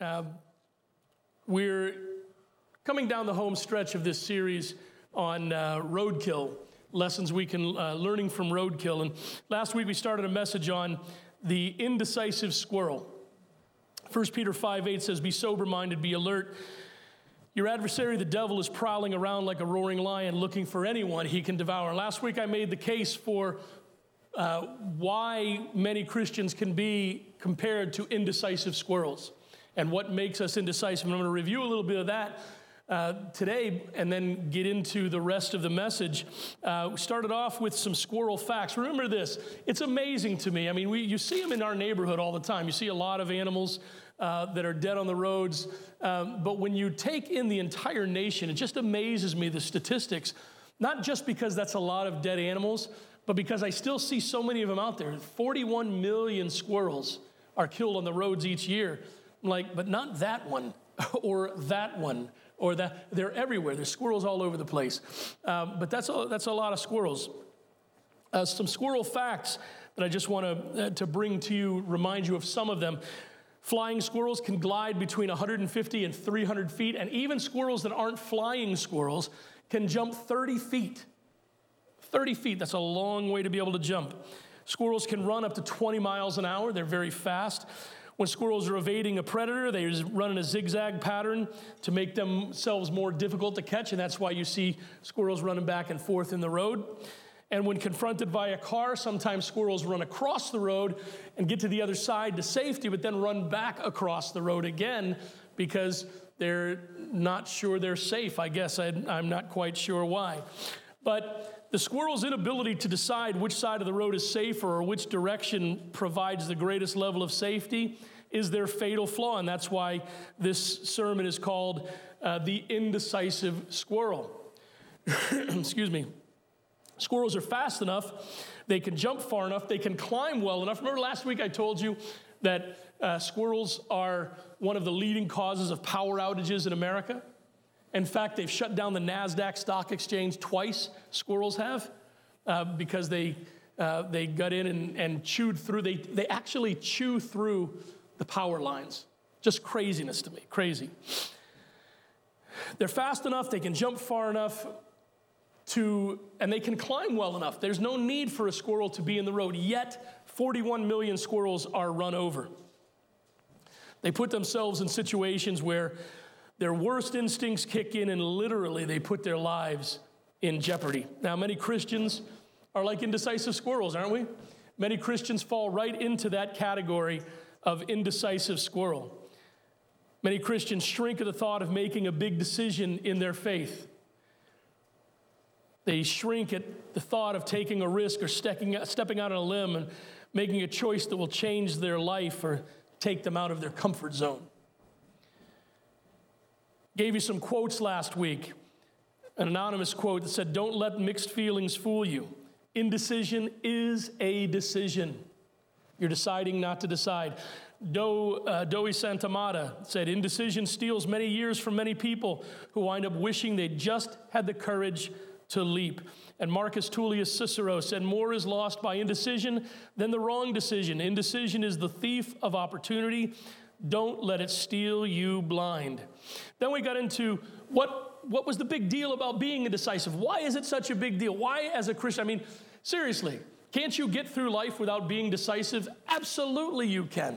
Uh, we're coming down the home stretch of this series on uh, roadkill lessons we can uh, learning from roadkill. And last week we started a message on the indecisive squirrel. 1 Peter 5 8 says, Be sober minded, be alert. Your adversary, the devil, is prowling around like a roaring lion looking for anyone he can devour. Last week I made the case for uh, why many Christians can be compared to indecisive squirrels and what makes us indecisive. And I'm going to review a little bit of that uh, today and then get into the rest of the message. Uh, we started off with some squirrel facts. Remember this it's amazing to me. I mean, we, you see them in our neighborhood all the time. You see a lot of animals uh, that are dead on the roads. Um, but when you take in the entire nation, it just amazes me the statistics, not just because that's a lot of dead animals, but because I still see so many of them out there. 41 million squirrels are killed on the roads each year. Like, but not that one or that one or that. They're everywhere. There's squirrels all over the place. Um, but that's a, that's a lot of squirrels. Uh, some squirrel facts that I just want to, uh, to bring to you, remind you of some of them. Flying squirrels can glide between 150 and 300 feet, and even squirrels that aren't flying squirrels can jump 30 feet. 30 feet, that's a long way to be able to jump. Squirrels can run up to 20 miles an hour, they're very fast. When squirrels are evading a predator, they run in a zigzag pattern to make themselves more difficult to catch, and that's why you see squirrels running back and forth in the road. And when confronted by a car, sometimes squirrels run across the road and get to the other side to safety, but then run back across the road again because they're not sure they're safe. I guess I, am not quite sure why. But the squirrel's inability to decide which side of the road is safer or which direction provides the greatest level of safety is their fatal flaw. And that's why this sermon is called uh, The Indecisive Squirrel. Excuse me. Squirrels are fast enough, they can jump far enough, they can climb well enough. Remember last week I told you that uh, squirrels are one of the leading causes of power outages in America? In fact, they've shut down the NASDAQ stock exchange twice, squirrels have, uh, because they, uh, they got in and, and chewed through, they, they actually chew through the power lines. Just craziness to me, crazy. They're fast enough, they can jump far enough to, and they can climb well enough. There's no need for a squirrel to be in the road, yet 41 million squirrels are run over. They put themselves in situations where their worst instincts kick in and literally they put their lives in jeopardy. Now, many Christians are like indecisive squirrels, aren't we? Many Christians fall right into that category of indecisive squirrel. Many Christians shrink at the thought of making a big decision in their faith. They shrink at the thought of taking a risk or stepping, out on a limb and making a choice that will change their life or take them out of their comfort zone. Gave you some quotes last week. An anonymous quote that said, Don't let mixed feelings fool you. Indecision is a decision. You're deciding not to decide. Do, uh, Doe Zantamata said, Indecision steals many years from many people who wind up wishing they just had the courage to leap. And Marcus Tullius Cicero said, More is lost by indecision than the wrong decision. Indecision is the thief of opportunity. Don't let it steal you blind. Then we got into what, what was the big deal about being indecisive? Why is it such a big deal? Why, as a Christian, I mean, seriously, can't you get through life without being decisive? Absolutely, you can.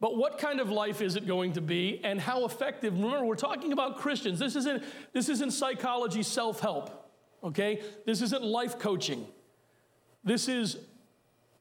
But what kind of life is it going to be and how effective? Remember, we're talking about Christians. This isn't, this isn't psychology self help, okay? This isn't life coaching. This is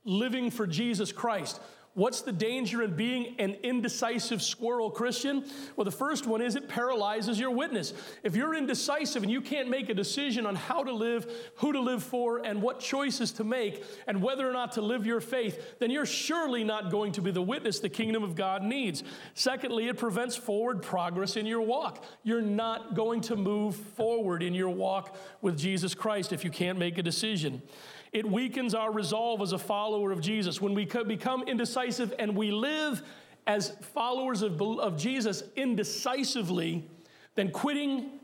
living for Jesus Christ. What's the danger in being an indecisive squirrel Christian? Well, the first one is it paralyzes your witness. If you're indecisive and you can't make a decision on how to live, who to live for, and what choices to make, and whether or not to live your faith, then you're surely not going to be the witness the kingdom of God needs. Secondly, it prevents forward progress in your walk. You're not going to move forward in your walk with Jesus Christ if you can't make a decision. It weakens our resolve as a follower of Jesus. When we become indecisive and we live as followers of, of Jesus indecisively, then quitting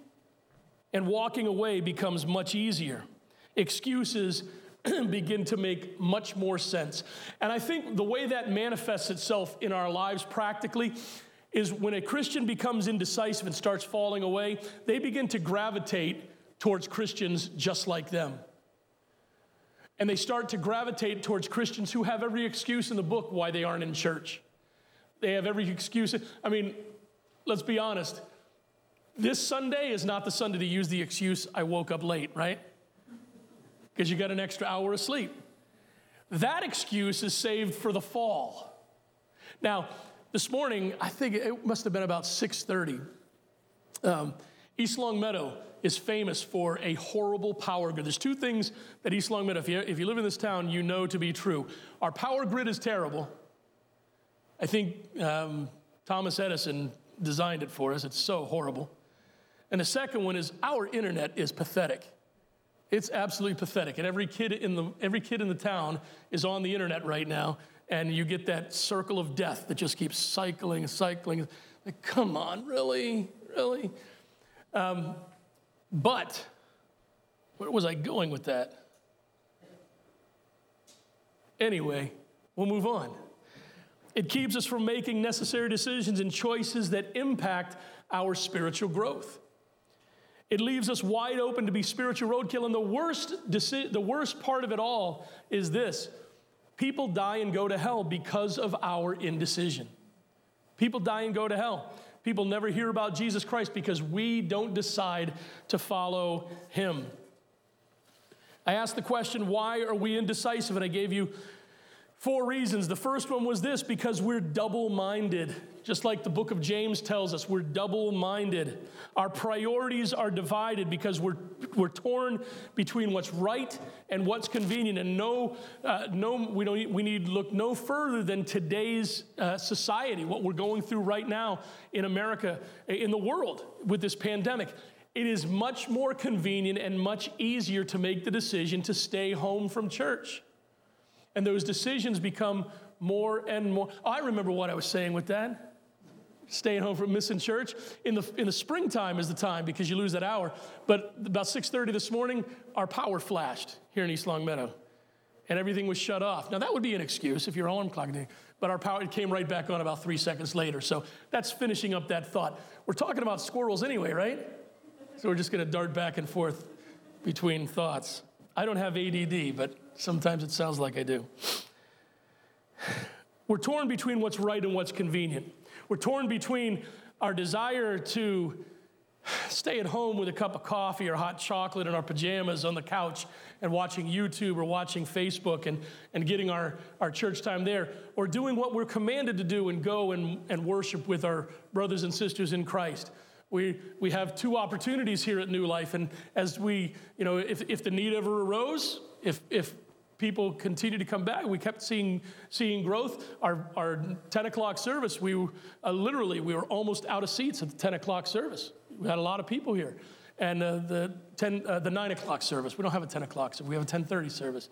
and walking away becomes much easier. Excuses begin to make much more sense. And I think the way that manifests itself in our lives practically is when a Christian becomes indecisive and starts falling away, they begin to gravitate towards Christians just like them. And they start to gravitate towards Christians who have every excuse in the book why they aren't in church. They have every excuse. I mean, let's be honest. This Sunday is not the Sunday to use the excuse, I woke up late, right? Because you got an extra hour of sleep. That excuse is saved for the fall. Now, this morning, I think it must have been about 6:30. Um, East Longmeadow is famous for a horrible power grid. There's two things that East Longmeadow, if you, if you live in this town, you know to be true. Our power grid is terrible. I think um, Thomas Edison designed it for us. It's so horrible. And the second one is our internet is pathetic. It's absolutely pathetic. And every kid in the, every kid in the town is on the internet right now, and you get that circle of death that just keeps cycling cycling. Like, come on, really? Really? Um, but, where was I going with that? Anyway, we'll move on. It keeps us from making necessary decisions and choices that impact our spiritual growth. It leaves us wide open to be spiritual roadkill. And the worst, the worst part of it all is this people die and go to hell because of our indecision. People die and go to hell. People never hear about Jesus Christ because we don't decide to follow him. I asked the question, why are we indecisive? And I gave you Four reasons. The first one was this because we're double minded. Just like the book of James tells us, we're double minded. Our priorities are divided because we're, we're torn between what's right and what's convenient. And no, uh, no we, don't, we need to look no further than today's uh, society, what we're going through right now in America, in the world with this pandemic. It is much more convenient and much easier to make the decision to stay home from church. And those decisions become more and more. Oh, I remember what I was saying with that. Staying home from missing church. In the, in the springtime is the time because you lose that hour. But about 6.30 this morning, our power flashed here in East Longmeadow. And everything was shut off. Now, that would be an excuse if your alarm clock did. But our power it came right back on about three seconds later. So that's finishing up that thought. We're talking about squirrels anyway, right? So we're just going to dart back and forth between thoughts. I don't have ADD, but sometimes it sounds like I do. We're torn between what's right and what's convenient. We're torn between our desire to stay at home with a cup of coffee or hot chocolate in our pajamas on the couch and watching YouTube or watching Facebook and, and getting our, our church time there, or doing what we're commanded to do and go and, and worship with our brothers and sisters in Christ. We, we have two opportunities here at New Life, and as we, you know, if, if the need ever arose, if, if people continue to come back, we kept seeing, seeing growth. Our, our 10 o'clock service, we uh, literally, we were almost out of seats at the 10 o'clock service. We had a lot of people here. And uh, the, 10, uh, the 9 o'clock service, we don't have a 10 o'clock service, we have a 10.30 service.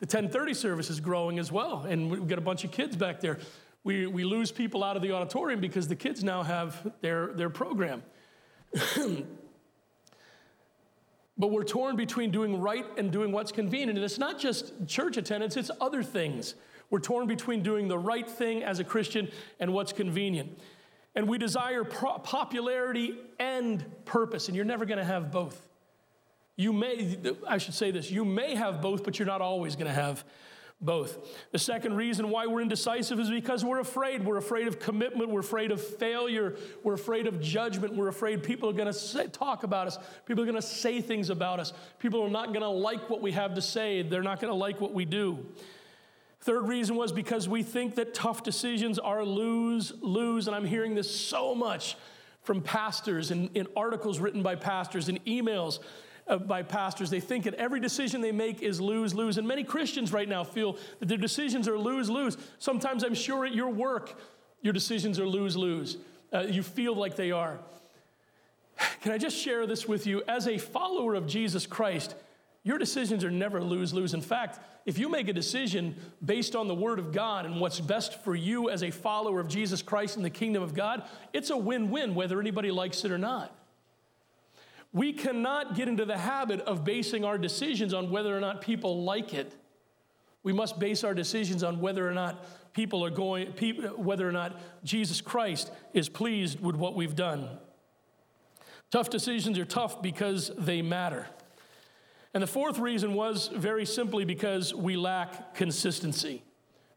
The 10.30 service is growing as well, and we've got a bunch of kids back there. We, we lose people out of the auditorium because the kids now have their, their program. but we're torn between doing right and doing what's convenient. And it's not just church attendance, it's other things. We're torn between doing the right thing as a Christian and what's convenient. And we desire pro- popularity and purpose, and you're never going to have both. You may, I should say this, you may have both, but you're not always going to have both. The second reason why we're indecisive is because we're afraid. We're afraid of commitment. We're afraid of failure. We're afraid of judgment. We're afraid people are going to talk about us. People are going to say things about us. People are not going to like what we have to say. They're not going to like what we do. Third reason was because we think that tough decisions are lose lose. And I'm hearing this so much from pastors and in articles written by pastors and emails uh, by pastors. They think that every decision they make is lose lose. And many Christians right now feel that their decisions are lose lose. Sometimes I'm sure at your work, your decisions are lose lose. Uh, you feel like they are. Can I just share this with you? As a follower of Jesus Christ, your decisions are never lose lose. In fact, if you make a decision based on the Word of God and what's best for you as a follower of Jesus Christ in the kingdom of God, it's a win win whether anybody likes it or not. We cannot get into the habit of basing our decisions on whether or not people like it. We must base our decisions on whether or not people are going, whether or not Jesus Christ is pleased with what we've done. Tough decisions are tough because they matter. And the fourth reason was very simply because we lack consistency.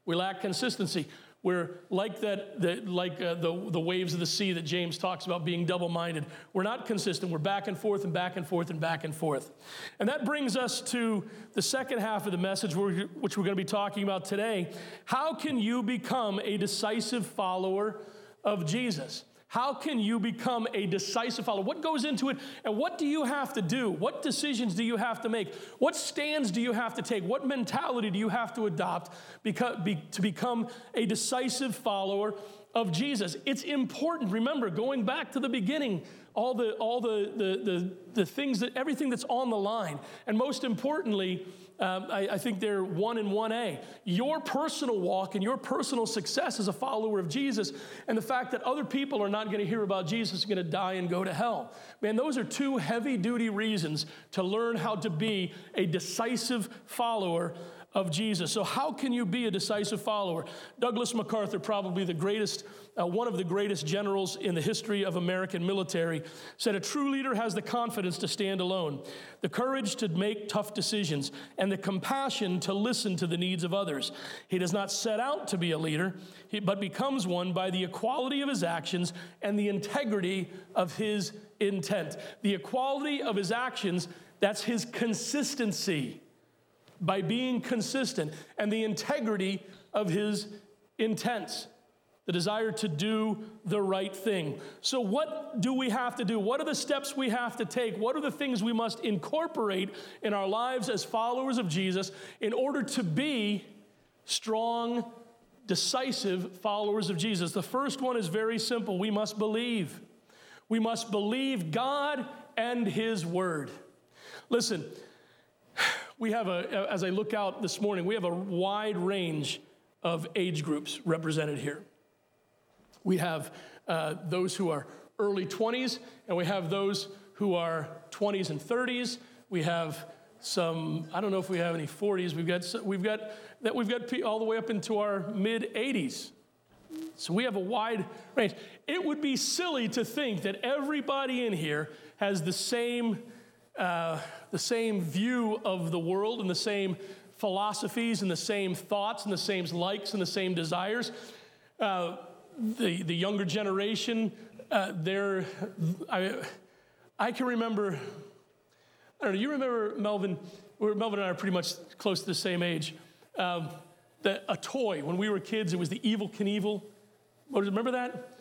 We lack consistency. We're like that, the, like uh, the, the waves of the sea that James talks about being double minded. We're not consistent. We're back and forth and back and forth and back and forth. And that brings us to the second half of the message, which we're going to be talking about today. How can you become a decisive follower of Jesus? How can you become a decisive follower? What goes into it, and what do you have to do? What decisions do you have to make? What stands do you have to take? What mentality do you have to adopt to become a decisive follower of Jesus? It's important. Remember, going back to the beginning, all the all the the the, the things that everything that's on the line, and most importantly um, I, I, think they're one and 1A. Your personal walk and your personal success as a follower of Jesus, and the fact that other people are not going to hear about Jesus and going to die and go to hell. Man, those are two heavy duty reasons to learn how to be a decisive follower of Jesus. So, how can you be a decisive follower? Douglas MacArthur, probably the greatest, uh, one of the greatest generals in the history of American military, said a true leader has the confidence to stand alone, the courage to make tough decisions, and the compassion to listen to the needs of others. He does not set out to be a leader, but becomes one by the equality of his actions and the integrity of his intent. The equality of his actions, that's his consistency by being consistent and the integrity of his intents, the desire to do the right thing. So, what do we have to do? What are the steps we have to take? What are the things we must incorporate in our lives as followers of Jesus in order to be strong, decisive followers of Jesus? The first one is very simple we must believe. We must believe God and His Word. Listen, we have a, as I look out this morning, we have a wide range of age groups represented here. We have uh, those who are early 20s, and we have those who are 20s and 30s. We have some, I don't know if we have any 40s. We've got, we've got, that we've got all the way up into our mid 80s. So we have a wide range. It would be silly to think that everybody in here has the same uh, the same view of the world and the same philosophies and the same thoughts and the same likes and the same desires. Uh, the, the younger generation, uh, they're, I, I can remember, I don't know, you remember Melvin? Melvin and I are pretty much close to the same age. Um, the, a toy, when we were kids, it was the Evel Knievel. Remember that?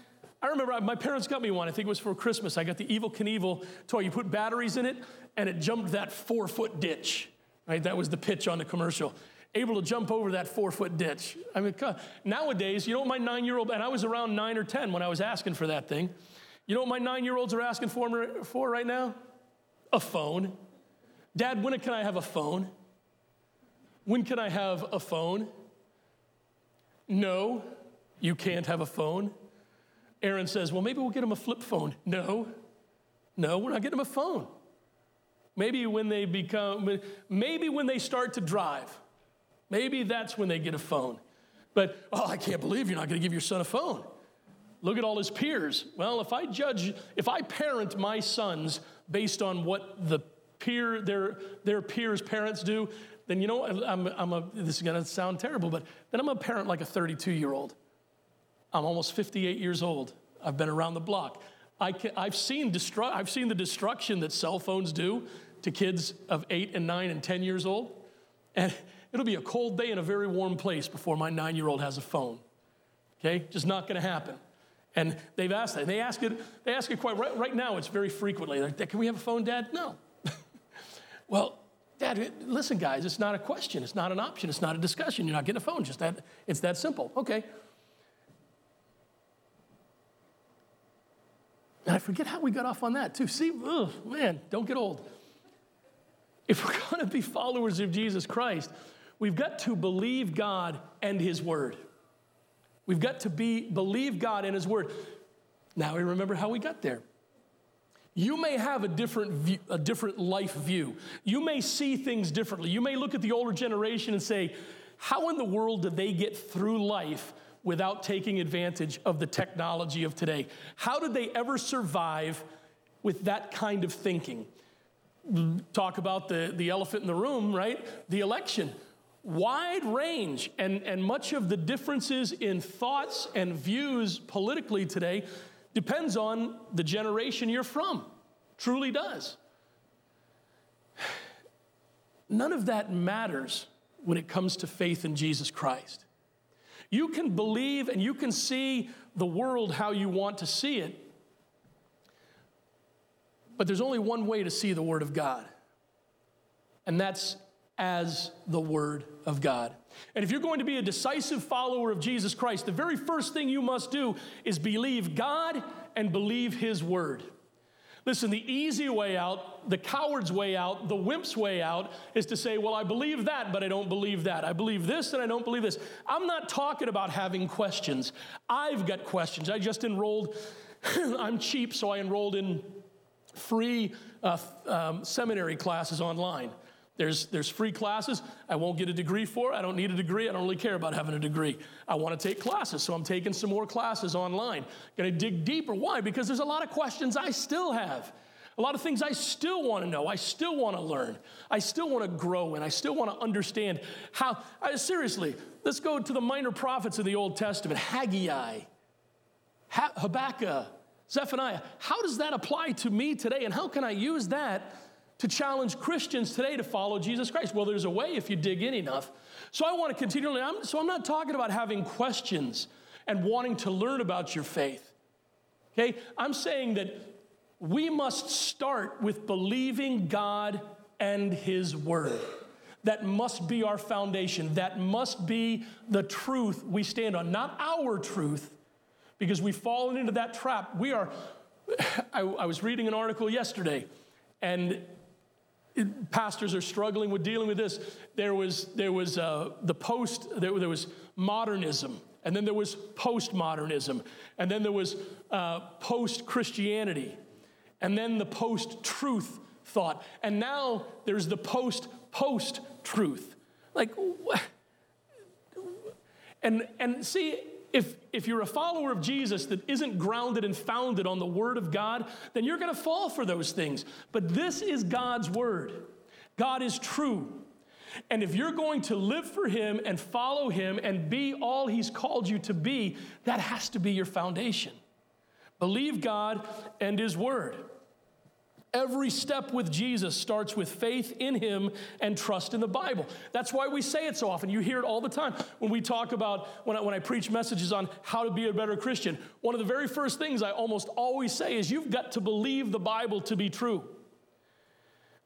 I remember my parents got me one. I think it was for Christmas. I got the Evel Knievel toy. You put batteries in it, and it jumped that four foot ditch. Right? That was the pitch on the commercial. Able to jump over that four foot ditch. I mean, nowadays, you know what my nine year old, and I was around nine or 10 when I was asking for that thing. You know what my nine year olds are asking for, for right now? A phone. Dad, when can I have a phone? When can I have a phone? No, you can't have a phone. Aaron says, Well, maybe we'll get him a flip phone. No, no, we're not getting him a phone. Maybe when they become, maybe when they start to drive, maybe that's when they get a phone. But, oh, I can't believe you're not going to give your son a phone. Look at all his peers. Well, if I judge, if I parent my sons based on what the peer, their, their peers' parents do, then you know, I'm, I'm a, this is going to sound terrible, but then I'm a parent like a 32 year old. I'm almost 58 years old. I've been around the block. I have seen, destru- I've seen the destruction that cell phones do to kids of 8 and 9 and 10 years old. And it'll be a cold day in a very warm place before my nine year old has a phone. Okay? Just not to happen. And they've asked that. And they ask it, they ask it quite right, right now, it's very frequently. Like, Can we have a phone, Dad? No. well, Dad, listen, guys, it's not a question. It's not an option. It's not a discussion. You're not getting a phone. Just that, it's that simple. Okay. And I forget how we got off on that, too. See, ugh, man, don't get old. If we're going to be followers of Jesus Christ, we've got to believe God and His Word. We've got to be believe God and His Word. Now we remember how we got there. You may have a different view, a different life view. You may see things differently. You may look at the older generation and say, how in the world do they get through life without taking advantage of the technology of today? How did they ever survive with that kind of thinking? Talk about the, the elephant in the room, right? The election. Wide range, and, and much of the differences in thoughts and views politically today depends on the generation you're from. Truly does. None of that matters when it comes to faith in Jesus Christ. You can believe and you can see the world how you want to see it, but there's only one way to see the Word of God, and that's as the Word of God. And if you're going to be a decisive follower of Jesus Christ, the very first thing you must do is believe God and believe His Word. Listen, the easy way out, the coward's way out, the wimp's way out is to say, well, I believe that, but I don't believe that. I believe this and I don't believe this. I'm not talking about having questions. I've got questions. I just enrolled, I'm cheap, so I enrolled in free uh, um, seminary classes online. There's, there's free classes I won't get a degree for. I don't need a degree. I don't really care about having a degree. I want to take classes, so I'm taking some more classes online. Going to dig deeper. Why? Because there's a lot of questions I still have. A lot of things I still want to know. I still want to learn. I still want to grow and I still want to understand how. I, seriously, let's go to the minor prophets of the Old Testament Haggai, Habakkuk, Zephaniah. How does that apply to me today? And how can I use that to challenge Christians today to follow Jesus Christ? Well, there's a way if you dig in enough. So I want to continually, I'm, so I'm not talking about having questions and wanting to learn about your faith. Okay? I'm saying that we must start with believing God and His Word. That must be our foundation. That must be the truth we stand on, not our truth, because we've fallen into that trap. We are, I, I was reading an article yesterday, and pastors are struggling with dealing with this. There was, there was uh, the post, there, there, was modernism, and then there was postmodernism, and then there was uh, post Christianity, and then the post truth thought, and now there's the post post truth. Like, and, and see, if, if you're a follower of Jesus that isn't grounded and founded on the Word of God, then you're going to fall for those things. But this is God's Word. God is true. And if you're going to live for Him and follow Him and be all He's called you to be, that has to be your foundation. Believe God and His Word. Every step with Jesus starts with faith in Him and trust in the Bible. That's why we say it so often. You hear it all the time when we talk about, when I, when I preach messages on how to be a better Christian. One of the very first things I almost always say is you've got to believe the Bible to be true.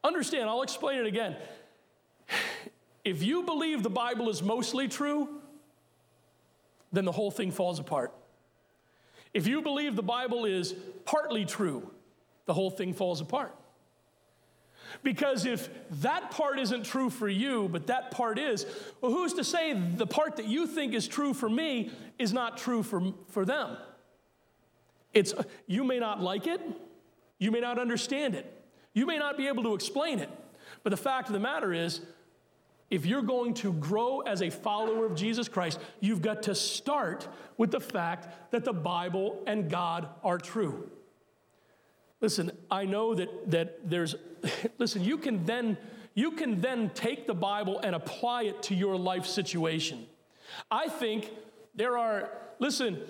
Understand, I'll explain it again. If you believe the Bible is mostly true, then the whole thing falls apart. If you believe the Bible is partly true, the whole thing falls apart. Because if that part isn't true for you, but that part is, well, who's to say the part that you think is true for me is not true for, for them? It's, you may not like it, you may not understand it, you may not be able to explain it, but the fact of the matter is, if you're going to grow as a follower of Jesus Christ, you've got to start with the fact that the Bible and God are true. Listen, I know that, that there's, listen, you can then, you can then take the Bible and apply it to your life situation. I think there are, listen,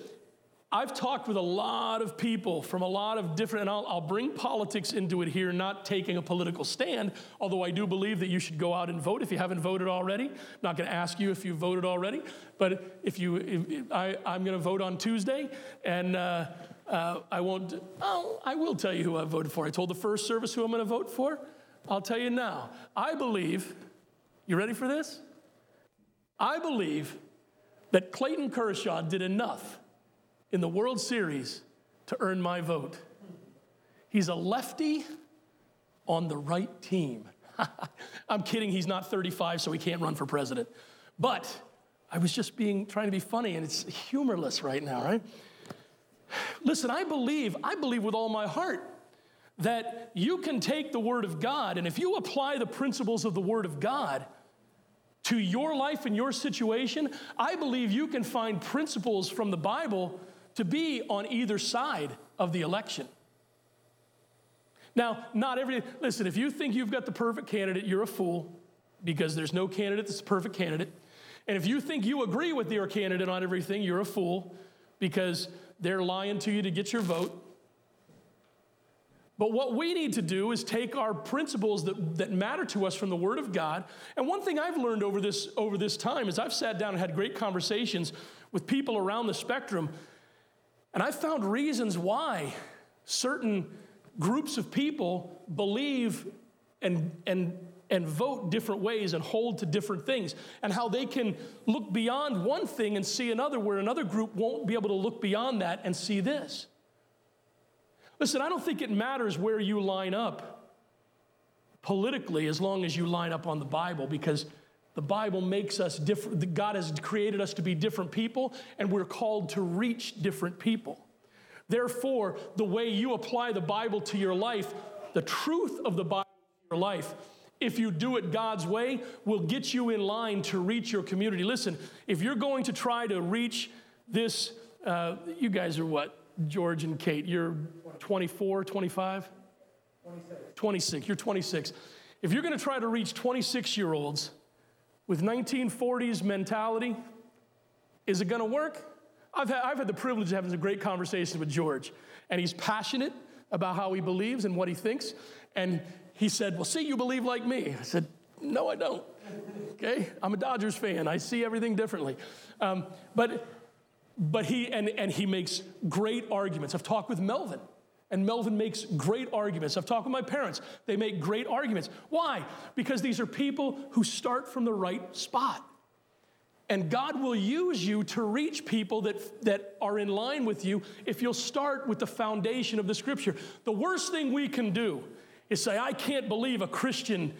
I've talked with a lot of people from a lot of different, and I'll, I'll, bring politics into it here, not taking a political stand, although I do believe that you should go out and vote if you haven't voted already. I'm not going to ask you if you voted already, but if you, if, I, am going to vote on Tuesday, and uh, uh, I won't, oh, I will tell you who I voted for. I told the first service who I'm going to vote for. I'll tell you now. I believe, you ready for this? I believe that Clayton Kershaw did enough in the World Series to earn my vote. He's a lefty on the right team. I'm kidding, he's not 35, so he can't run for president. But I was just being trying to be funny, and it's humorless right now, right? Listen, I believe, I believe with all my heart that you can take the Word of God, and if you apply the principles of the Word of God to your life and your situation, I believe you can find principles from the Bible to be on either side of the election. Now, not every, listen, if you think you've got the perfect candidate, you're a fool because there's no candidate that's a perfect candidate. And if you think you agree with your candidate on everything, you're a fool because they're lying to you to get your vote. But what we need to do is take our principles that, that matter to us from the Word of God. And one thing I've learned over this, over this time is I've sat down and had great conversations with people around the spectrum, and I've found reasons why certain groups of people believe and, and, and vote different ways and hold to different things, and how they can look beyond one thing and see another, where another group won't be able to look beyond that and see this. Listen, I don't think it matters where you line up politically as long as you line up on the Bible because the Bible makes us different. God has created us to be different people, and we're called to reach different people. Therefore, the way you apply the Bible to your life, the truth of the Bible to your life, if you do it God's way, will get you in line to reach your community. Listen, if you're going to try to reach this, uh, you guys are what? George and Kate, you're 24, 25? 26. 26. You're 26. If you're going to try to reach 26 year olds with 1940s mentality, is it going to work? I've had, I've had the privilege of having some great conversations with George, and he's passionate about how he believes and what he thinks. And he said, Well, see, you believe like me. I said, No, I don't. Okay? I'm a Dodgers fan. I see everything differently. Um, but but he and, and he makes great arguments. I've talked with Melvin, and Melvin makes great arguments. I've talked with my parents. They make great arguments. Why? Because these are people who start from the right spot. And God will use you to reach people that, that are in line with you if you'll start with the foundation of the scripture. The worst thing we can do is say, I can't believe a Christian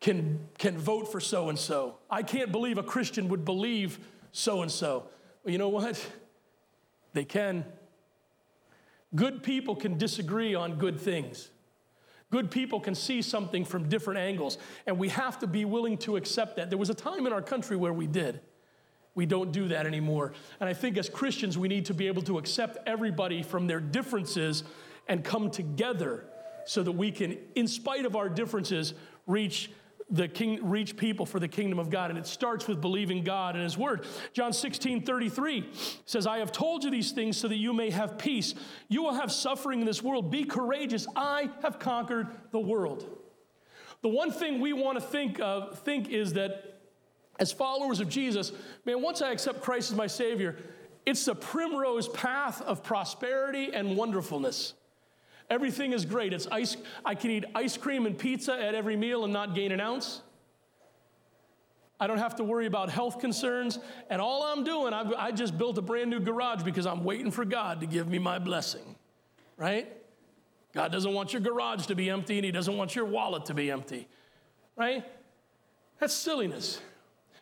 can, can vote for so and so. I can't believe a Christian would believe so and so. Well, you know what? They can. Good people can disagree on good things. Good people can see something from different angles, and we have to be willing to accept that. There was a time in our country where we did. We don't do that anymore. And I think as Christians, we need to be able to accept everybody from their differences and come together so that we can, in spite of our differences, reach the king reach people for the kingdom of God. And it starts with believing God and his word. John 16, 33 says, I have told you these things so that you may have peace. You will have suffering in this world. Be courageous. I have conquered the world. The one thing we want to think of, think is that as followers of Jesus, man, once I accept Christ as my Savior, it's the primrose path of prosperity and wonderfulness. Everything is great. It's ice, I can eat ice cream and pizza at every meal and not gain an ounce. I don't have to worry about health concerns. And all I'm doing, I've, I just built a brand new garage because I'm waiting for God to give me my blessing, right? God doesn't want your garage to be empty and He doesn't want your wallet to be empty, right? That's silliness.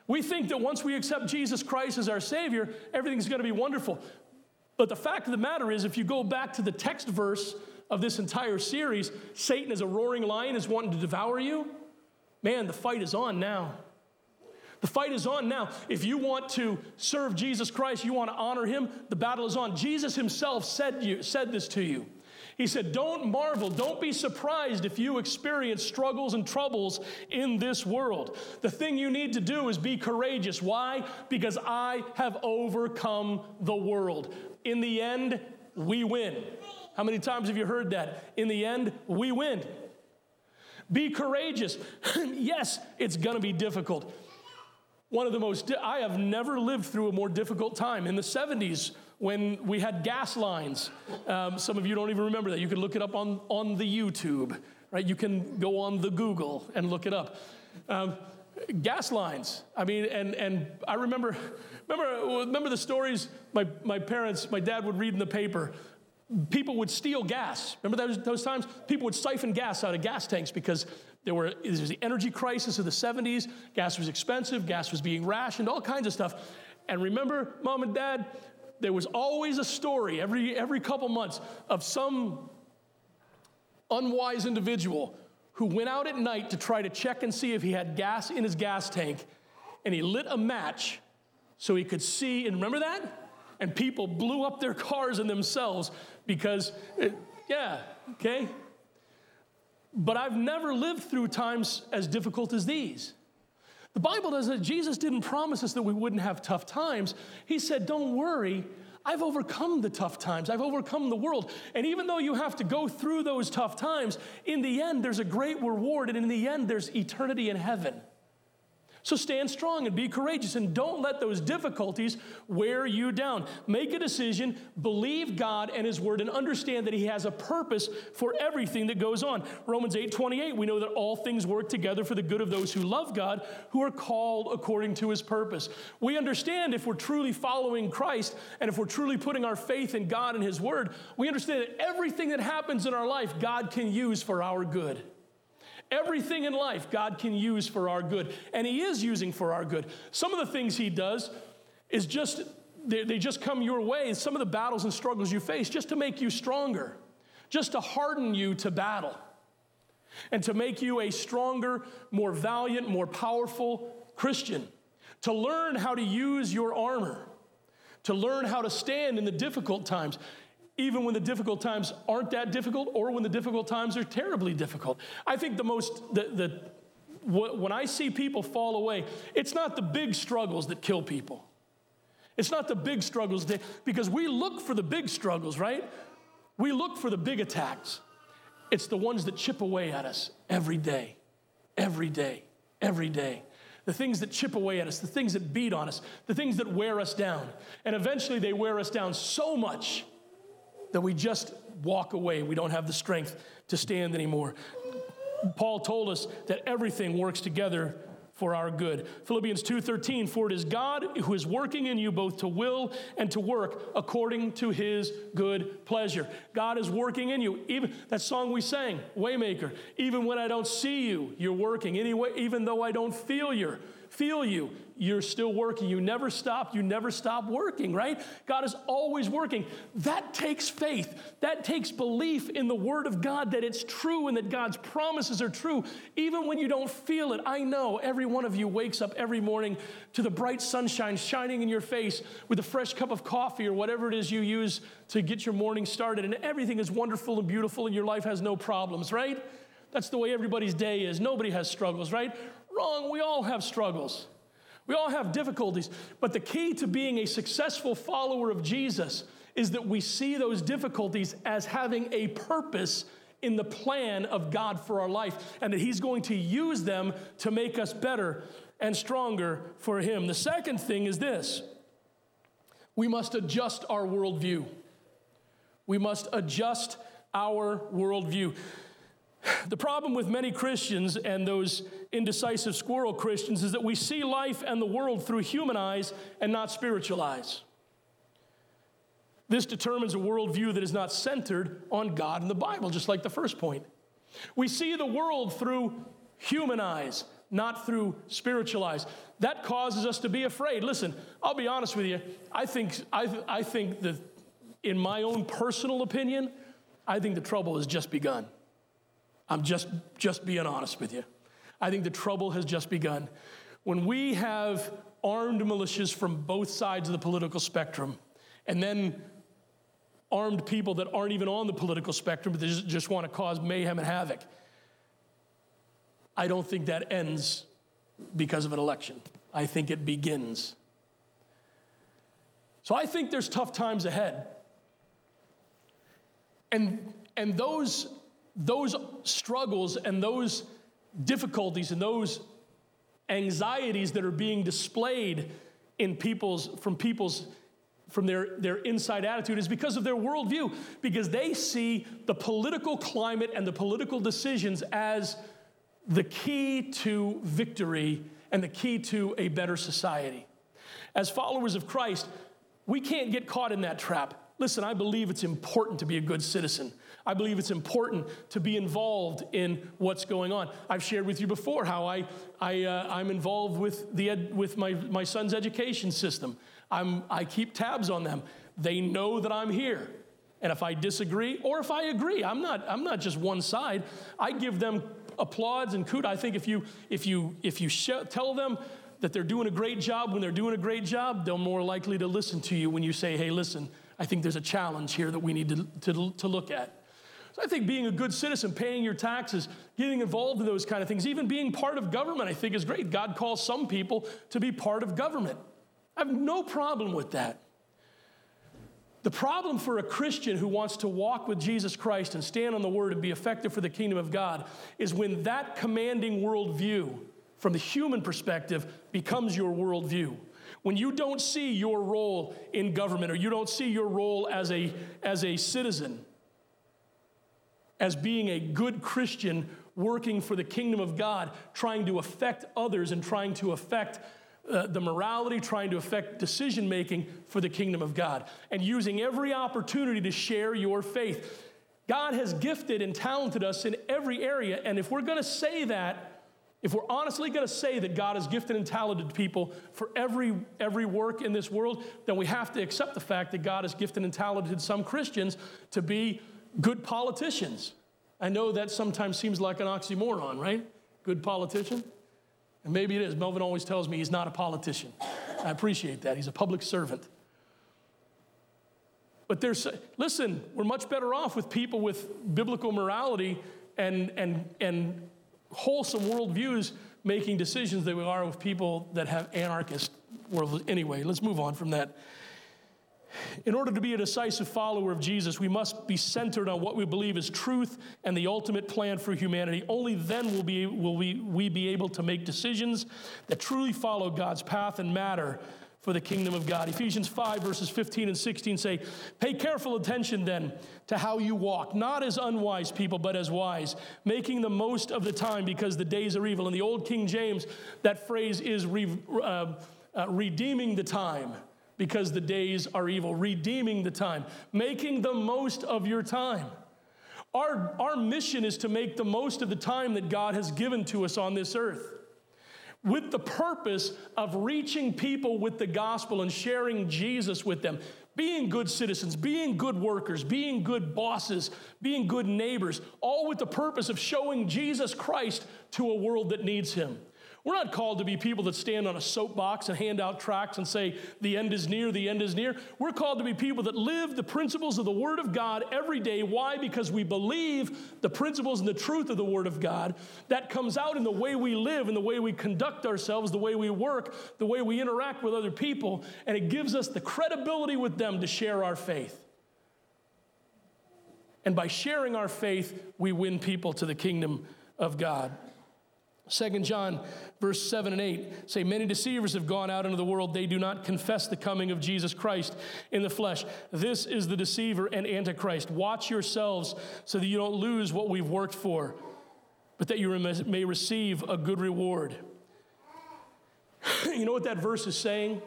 We think that once we accept Jesus Christ as our Savior, everything's going to be wonderful. But the fact of the matter is, if you go back to the text verse of this entire series, Satan is a roaring lion, is wanting to devour you. Man, the fight is on now. The fight is on now. If you want to serve Jesus Christ, you want to honor him, the battle is on. Jesus himself said, you, said this to you. He said, Don't marvel, don't be surprised if you experience struggles and troubles in this world. The thing you need to do is be courageous. Why? Because I have overcome the world. In the end, we win. How many times have you heard that? In the end, we win. Be courageous. yes, it's going to be difficult. One of the most, I have never lived through a more difficult time. In the 70s, when we had gas lines, um, some of you don't even remember that. You can look it up on, on the YouTube, right? You can go on the Google and look it up. Um, gas lines. I mean, and, and I remember, remember, remember the stories my, my parents, my dad would read in the paper people would steal gas. Remember those, those times? People would siphon gas out of gas tanks because there, were, there was the energy crisis of the 70s. Gas was expensive, gas was being rationed, all kinds of stuff. And remember, mom and dad, there was always a story every, every couple months of some unwise individual who went out at night to try to check and see if he had gas in his gas tank and he lit a match so he could see. And remember that? And people blew up their cars and themselves because, it, yeah, okay? But I've never lived through times as difficult as these. The Bible does that Jesus didn't promise us that we wouldn't have tough times. He said, Don't worry, I've overcome the tough times. I've overcome the world. And even though you have to go through those tough times, in the end, there's a great reward. And in the end, there's eternity in heaven. So stand strong and be courageous and don't let those difficulties wear you down. Make a decision, believe God and His Word, and understand that He has a purpose for everything that goes on. Romans 8 28, we know that all things work together for the good of those who love God, who are called according to His purpose. We understand if we're truly following Christ and if we're truly putting our faith in God and His Word, we understand that everything that happens in our life, God can use for our good. Everything in life God can use for our good, and He is using for our good. Some of the things He does is just, they, they just come your way. Some of the battles and struggles you face just to make you stronger, just to harden you to battle, and to make you a stronger, more valiant, more powerful Christian, to learn how to use your armor, to learn how to stand in the difficult times even when the difficult times aren't that difficult or when the difficult times are terribly difficult. I think the most, the, the, when I see people fall away, it's not the big struggles that kill people. It's not the big struggles that, because we look for the big struggles, right? We look for the big attacks. It's the ones that chip away at us every day, every day, every day. The things that chip away at us, the things that beat on us, the things that wear us down. And eventually they wear us down so much that we just walk away. We don't have the strength to stand anymore. Paul told us that everything works together for our good. Philippians 2:13 for it is God who is working in you both to will and to work according to his good pleasure. God is working in you. Even that song we sang, Waymaker, even when I don't see you, you're working. Anyway, even though I don't feel you, feel you, you're still working. You never stop. You never stop working, right? God is always working. That takes faith. That takes belief in the Word of God that it's true and that God's promises are true, even when you don't feel it. I know every one of you wakes up every morning to the bright sunshine shining in your face with a fresh cup of coffee or whatever it is you use to get your morning started, and everything is wonderful and beautiful, and your life has no problems, right? That's the way everybody's day is. Nobody has struggles, right? Wrong. We all have struggles. We all have difficulties, but the key to being a successful follower of Jesus is that we see those difficulties as having a purpose in the plan of God for our life, and that He's going to use them to make us better and stronger for Him. The second thing is this we must adjust our worldview. We must adjust our worldview. The problem with many Christians and those indecisive squirrel Christians is that we see life and the world through human eyes and not spiritual eyes. This determines a worldview that is not centered on God and the Bible, just like the first point. We see the world through human eyes, not through spiritual eyes. That causes us to be afraid. Listen, I'll be honest with you. I think, I, I think that, in my own personal opinion, I think the trouble has just begun. I'm just, just being honest with you. I think the trouble has just begun. When we have armed militias from both sides of the political spectrum, and then armed people that aren't even on the political spectrum, but they just, just want to cause mayhem and havoc, I don't think that ends because of an election. I think it begins. So I think there's tough times ahead. And, and those those struggles and those difficulties and those anxieties that are being displayed in people's from people's from their, their inside attitude is because of their worldview, because they see the political climate and the political decisions as the key to victory and the key to a better society. As followers of Christ, we can't get caught in that trap. Listen, I believe it's important to be a good citizen. I believe it's important to be involved in what's going on. I've shared with you before how I, I, uh, I'm involved with, the ed, with my, my son's education system. I'm, I keep tabs on them. They know that I'm here. And if I disagree or if I agree, I'm not, I'm not just one side. I give them applause and kudos. I think if you, if you, if you tell them that they're doing a great job. When they're doing a great job, they're more likely to listen to you when you say, hey, listen, I think there's a challenge here that we need to, to, to look at. So I think being a good citizen, paying your taxes, getting involved in those kind of things, even being part of government, I think is great. God calls some people to be part of government. I have no problem with that. The problem for a Christian who wants to walk with Jesus Christ and stand on the word and be effective for the kingdom of God is when that commanding worldview, from the human perspective, becomes your worldview. When you don't see your role in government or you don't see your role as a, as a citizen, as being a good Christian working for the kingdom of God, trying to affect others and trying to affect uh, the morality, trying to affect decision making for the kingdom of God, and using every opportunity to share your faith. God has gifted and talented us in every area, and if we're going to say that, if we're honestly going to say that God has gifted and talented people for every, every work in this world, then we have to accept the fact that God has gifted and talented some Christians to be good politicians. I know that sometimes seems like an oxymoron, right? Good politician. And maybe it is. Melvin always tells me he's not a politician. I appreciate that. He's a public servant. But there's, listen, we're much better off with people with biblical morality and, and, and wholesome worldviews making decisions than we are with people that have anarchist world. Anyway, let's move on from that. In order to be a decisive follower of Jesus, we must be centered on what we believe is truth and the ultimate plan for humanity. Only then will, be, will we, we be able to make decisions that truly follow God's path and matter for the kingdom of God. Ephesians 5, verses 15 and 16 say, Pay careful attention then to how you walk, not as unwise people, but as wise, making the most of the time because the days are evil. In the Old King James, that phrase is re, uh, uh, redeeming the time because the days are evil, redeeming the time, making the most of your time. Our, our mission is to make the most of the time that God has given to us on this earth with the purpose of reaching people with the gospel and sharing Jesus with them. Being good citizens, being good workers, being good bosses, being good neighbors, all with the purpose of showing Jesus Christ to a world that needs him. We're not called to be people that stand on a soapbox and hand out tracts and say, the end is near, the end is near. We're called to be people that live the principles of the Word of God every day. Why? Because we believe the principles and the truth of the Word of God. That comes out in the way we live, in the way we conduct ourselves, the way we work, the way we interact with other people, and it gives us the credibility with them to share our faith. And by sharing our faith, we win people to the kingdom of God. Second John verse 7 and 8 say many deceivers have gone out into the world they do not confess the coming of Jesus Christ in the flesh this is the deceiver and antichrist watch yourselves so that you don't lose what we've worked for but that you may receive a good reward you know what that verse is saying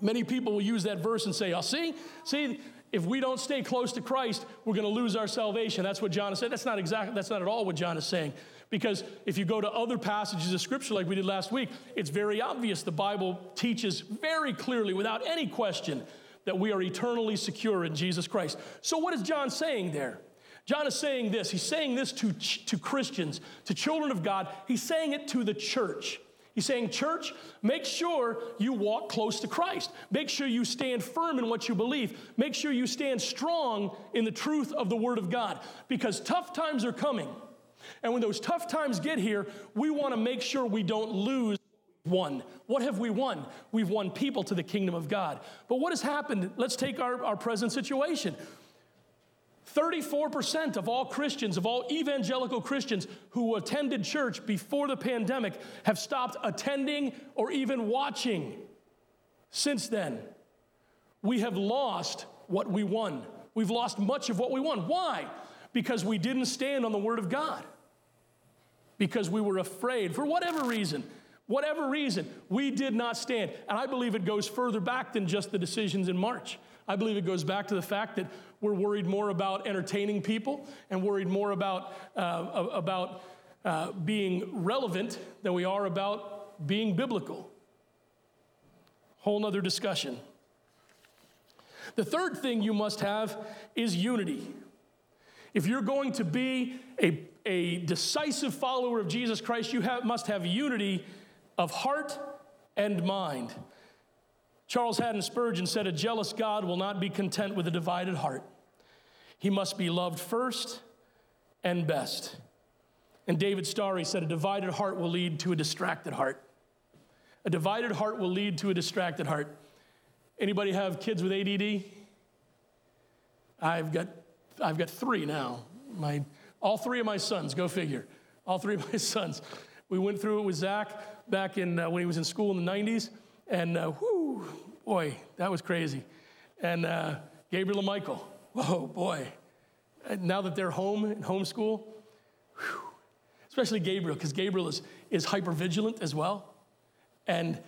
many people will use that verse and say oh see see if we don't stay close to Christ, we're going to lose our salvation. That's what John is saying. That's not exactly, that's not at all what John is saying. Because if you go to other passages of Scripture like we did last week, it's very obvious. The Bible teaches very clearly, without any question, that we are eternally secure in Jesus Christ. So, what is John saying there? John is saying this. He's saying this to, to Christians, to children of God. He's saying it to the church. He's saying, Church, make sure you walk close to Christ. Make sure you stand firm in what you believe. Make sure you stand strong in the truth of the Word of God because tough times are coming. And when those tough times get here, we want to make sure we don't lose one. What have we won? We've won people to the kingdom of God. But what has happened? Let's take our, our present situation. 34% of all Christians, of all evangelical Christians who attended church before the pandemic, have stopped attending or even watching since then. We have lost what we won. We've lost much of what we won. Why? Because we didn't stand on the Word of God because we were afraid for whatever reason. Whatever reason, we did not stand. And I believe it goes further back than just the decisions in March. I believe it goes back to the fact that we're worried more about entertaining people and worried more about, uh, about uh, being relevant than we are about being biblical. Whole nother discussion. The third thing you must have is unity. If you're going to be a a decisive follower of Jesus Christ, you have, must have unity of heart and mind. Charles Haddon Spurgeon said, A jealous God will not be content with a divided heart. He must be loved first and best. And David Starry said, A divided heart will lead to a distracted heart. A divided heart will lead to a distracted heart. Anybody have kids with ADD? I've got, I've got three now. My, all three of my sons, go figure. All three of my sons. We went through it with Zach back in uh, when he was in school in the 90s, and uh, whoo, boy, that was crazy. And uh, Gabriel and Michael, whoa, boy. And now that they're home in homeschool, whew, especially Gabriel, because Gabriel is, is hyper vigilant as well. And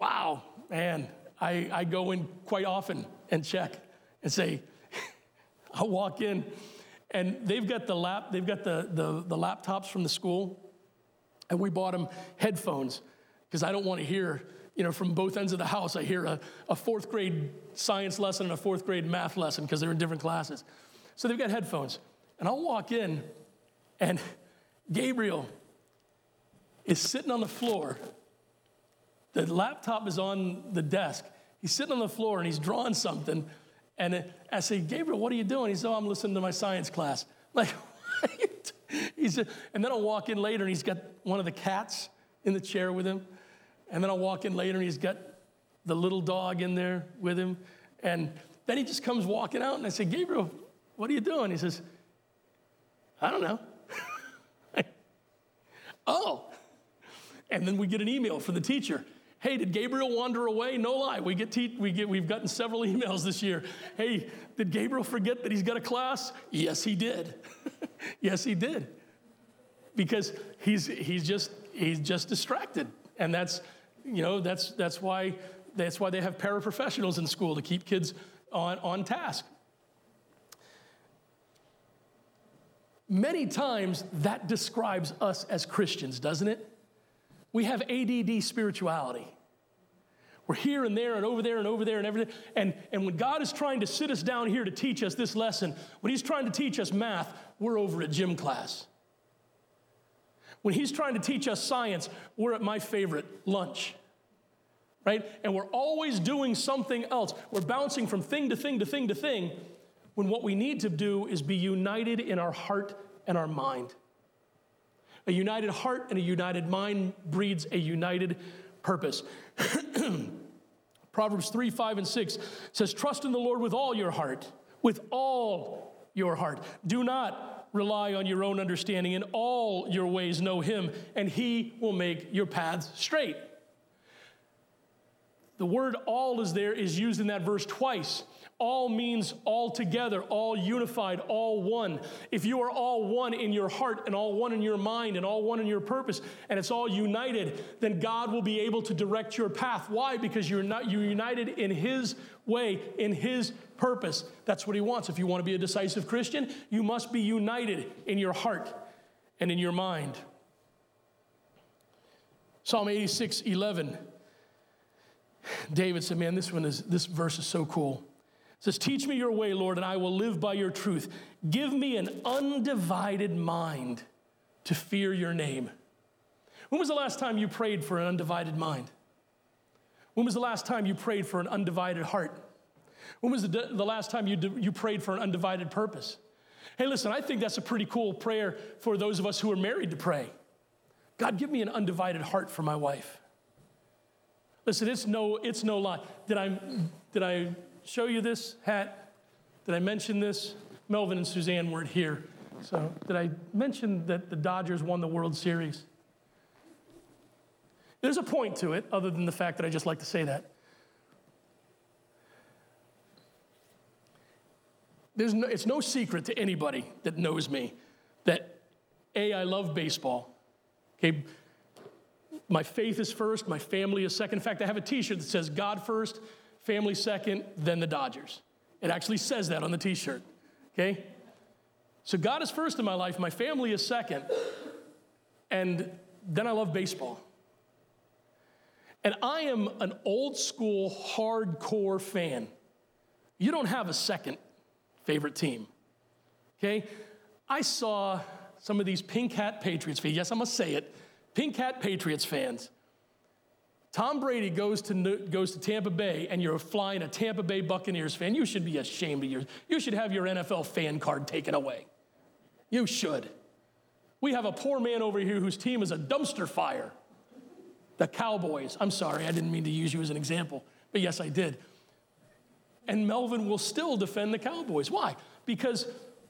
wow, man, I, I go in quite often and check and say, I'll walk in and they've got the lap, they've got the, the, the laptops from the school, and we bought them headphones because I don't want to hear, you know, from both ends of the house. I hear a, a fourth grade science lesson and a fourth grade math lesson because they're in different classes. So they've got headphones, and I'll walk in, and Gabriel is sitting on the floor. The laptop is on the desk. He's sitting on the floor and he's drawing something. And I say, Gabriel, what are you doing? He said, oh, I'm listening to my science class. I'm like, he said, and then I'll walk in later and he's got one of the cats in the chair with him. And then I'll walk in later and he's got the little dog in there with him. And then he just comes walking out and I say, Gabriel, what are you doing? He says, I don't know. oh. And then we get an email from the teacher. Hey, did Gabriel wander away? No lie. We get, te- we get we've gotten several emails this year. Hey, did Gabriel forget that he's got a class? Yes, he did. yes, he did. Because he's he's just he's just distracted. And that's you know, that's that's why that's why they have paraprofessionals in school to keep kids on, on task. Many times that describes us as Christians, doesn't it? We have ADD spirituality. We're here and there and over there and over there and everything. And, and when God is trying to sit us down here to teach us this lesson, when He's trying to teach us math, we're over at gym class. When He's trying to teach us science, we're at my favorite, lunch. Right? And we're always doing something else. We're bouncing from thing to thing to thing to thing when what we need to do is be united in our heart and our mind. A united heart and a united mind breeds a united purpose. Proverbs 3, 5, and 6 says, Trust in the Lord with all your heart, with all your heart. Do not rely on your own understanding. In all your ways, know Him, and He will make your paths straight. The word all is there is used in that verse twice. All means all together, all unified, all one. If you are all one in your heart and all one in your mind and all one in your purpose and it's all united, then God will be able to direct your path. Why? Because you're not you're united in his way, in his purpose. That's what he wants. If you want to be a decisive Christian, you must be united in your heart and in your mind. Psalm 86, 11. David said, Man, this one is this verse is so cool says, Teach me your way, Lord, and I will live by your truth. Give me an undivided mind to fear your name. When was the last time you prayed for an undivided mind? When was the last time you prayed for an undivided heart? When was the, the last time you, you prayed for an undivided purpose? Hey, listen, I think that's a pretty cool prayer for those of us who are married to pray. God, give me an undivided heart for my wife. Listen, it's no, it's no lie. Did I, did I show you this hat? Did I mention this? Melvin and Suzanne weren't here. So, did I mention that the Dodgers won the World Series? There's a point to it, other than the fact that I just like to say that. There's no, it's no secret to anybody that knows me that A, I love baseball. Okay, my faith is first, my family is second. In fact, I have a t shirt that says God first, family second, then the Dodgers. It actually says that on the t shirt, okay? So God is first in my life, my family is second, and then I love baseball. And I am an old school, hardcore fan. You don't have a second favorite team, okay? I saw some of these Pink Hat Patriots fans, yes, I'm gonna say it, Pink Hat Patriots fans Tom Brady goes to, goes to Tampa Bay and you're flying a Tampa Bay Buccaneers fan, you should be ashamed of yours. You should have your NFL fan card taken away. You should. We have a poor man over here whose team is a dumpster fire. The Cowboys. I'm sorry, I didn't mean to use you as an example, but yes, I did. And Melvin will still defend the Cowboys. Why? Because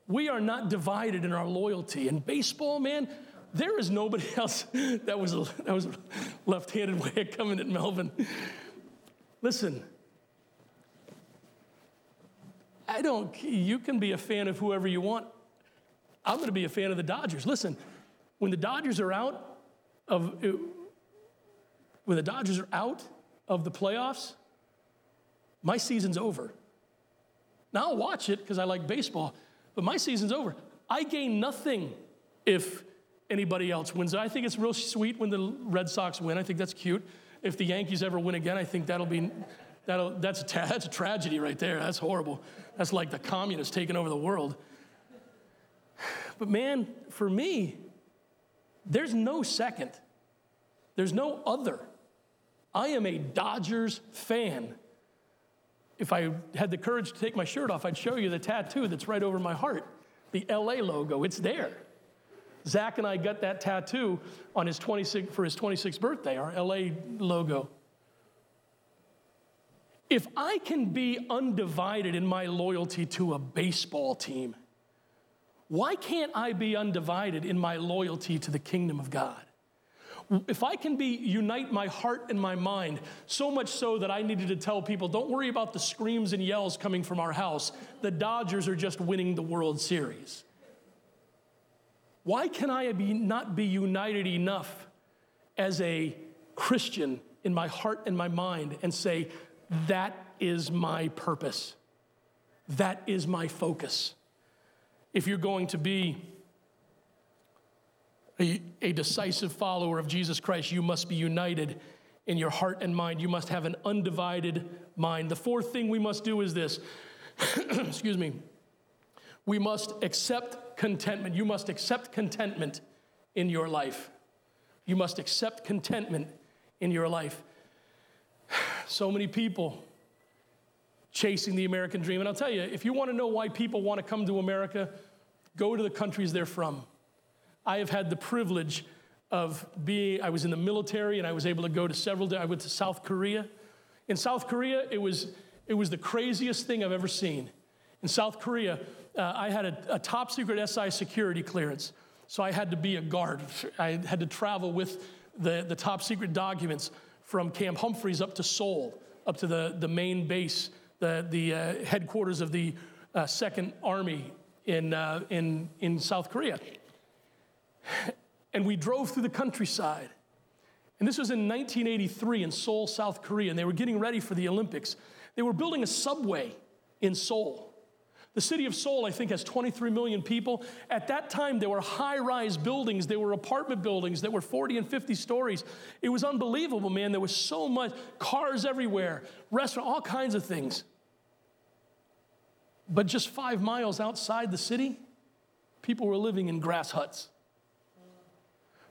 we are not divided in our loyalty. In baseball, man, there is nobody else that was that was a left-handed way of coming at Melvin. Listen, I don't. You can be a fan of whoever you want. I'm going to be a fan of the Dodgers. Listen, when the Dodgers are out of when the Dodgers are out of the playoffs, my season's over. Now I'll watch it because I like baseball, but my season's over. I gain nothing if anybody else wins. I think it's real sweet when the Red Sox win. I think that's cute. If the Yankees ever win again, I think that'll be that'll, that's, a ta- that's a tragedy right there. That's horrible. That's like the communists taking over the world. But man, for me, there's no second. There's no other. I am a Dodgers fan. If I had the courage to take my shirt off, I'd show you the tattoo that's right over my heart, the LA logo. It's there. Zach and I got that tattoo on his 26, for his 26th birthday, our LA logo. If I can be undivided in my loyalty to a baseball team, why can't I be undivided in my loyalty to the kingdom of God? If I can be unite my heart and my mind, so much so that I needed to tell people, don't worry about the screams and yells coming from our house. The Dodgers are just winning the World Series. Why can I be, not be united enough as a Christian in my heart and my mind and say, that is my purpose? That is my focus. If you're going to be a, a, decisive follower of Jesus Christ, you must be united in your heart and mind. You must have an undivided mind. The fourth thing we must do is this excuse me, we must accept contentment. You must accept contentment in your life. You must accept contentment in your life. So many people chasing the American dream. And I'll tell you, if you want to know why people want to come to America, go to the countries they're from. I have had the privilege of being, I was in the military and I was able to go to several, I went to South Korea. In South Korea, it was, it was the craziest thing I've ever seen. In South Korea, uh, I had a, a top secret SI security clearance. So I had to be a guard. I had to travel with the, the top secret documents from Camp Humphreys up to Seoul, up to the, the main base, the, the uh, headquarters of the uh, Second Army in, uh, in, in South Korea. And we drove through the countryside. And this was in 1983 in Seoul, South Korea, and they were getting ready for the Olympics. They were building a subway in Seoul. The city of Seoul, I think, has 23 million people. At that time, there were high rise buildings, there were apartment buildings that were 40 and 50 stories. It was unbelievable, man. There was so much, cars everywhere, restaurant, all kinds of things. But just five miles outside the city, people were living in grass huts.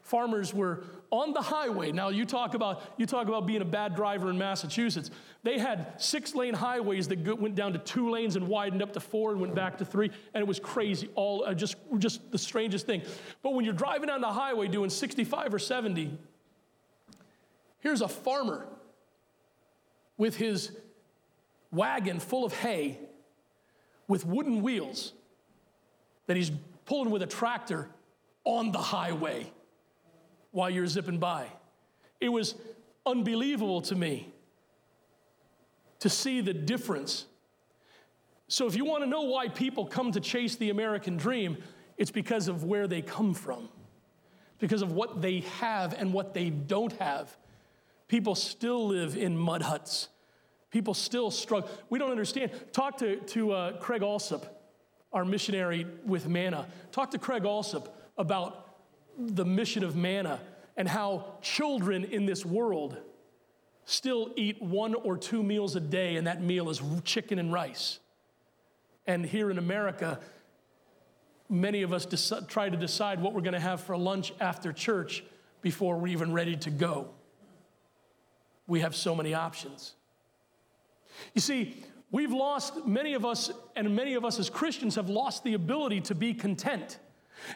Farmers were on the highway. Now you talk about you talk about being a bad driver in Massachusetts. They had six lane highways that went down to two lanes and widened up to four and went back to three, and it was crazy. All uh, just just the strangest thing. But when you're driving down the highway doing 65 or 70, here's a farmer with his wagon full of hay with wooden wheels that he's pulling with a tractor on the highway while you're zipping by. It was unbelievable to me to see the difference. So, if you want to know why people come to chase the American dream, it's because of where they come from, because of what they have and what they don't have. People still live in mud huts. People still struggle. We don't understand. Talk to, to uh, Craig Alsop, our missionary with Manna. Talk to Craig Alsop about the mission of manna and how children in this world still eat one or two meals a day, and that meal is chicken and rice. And here in America, many of us dec- try to decide what we're going to have for lunch after church before we're even ready to go. we have so many options. You see, we've lost, many of us, and many of us as Christians have lost the ability to be content.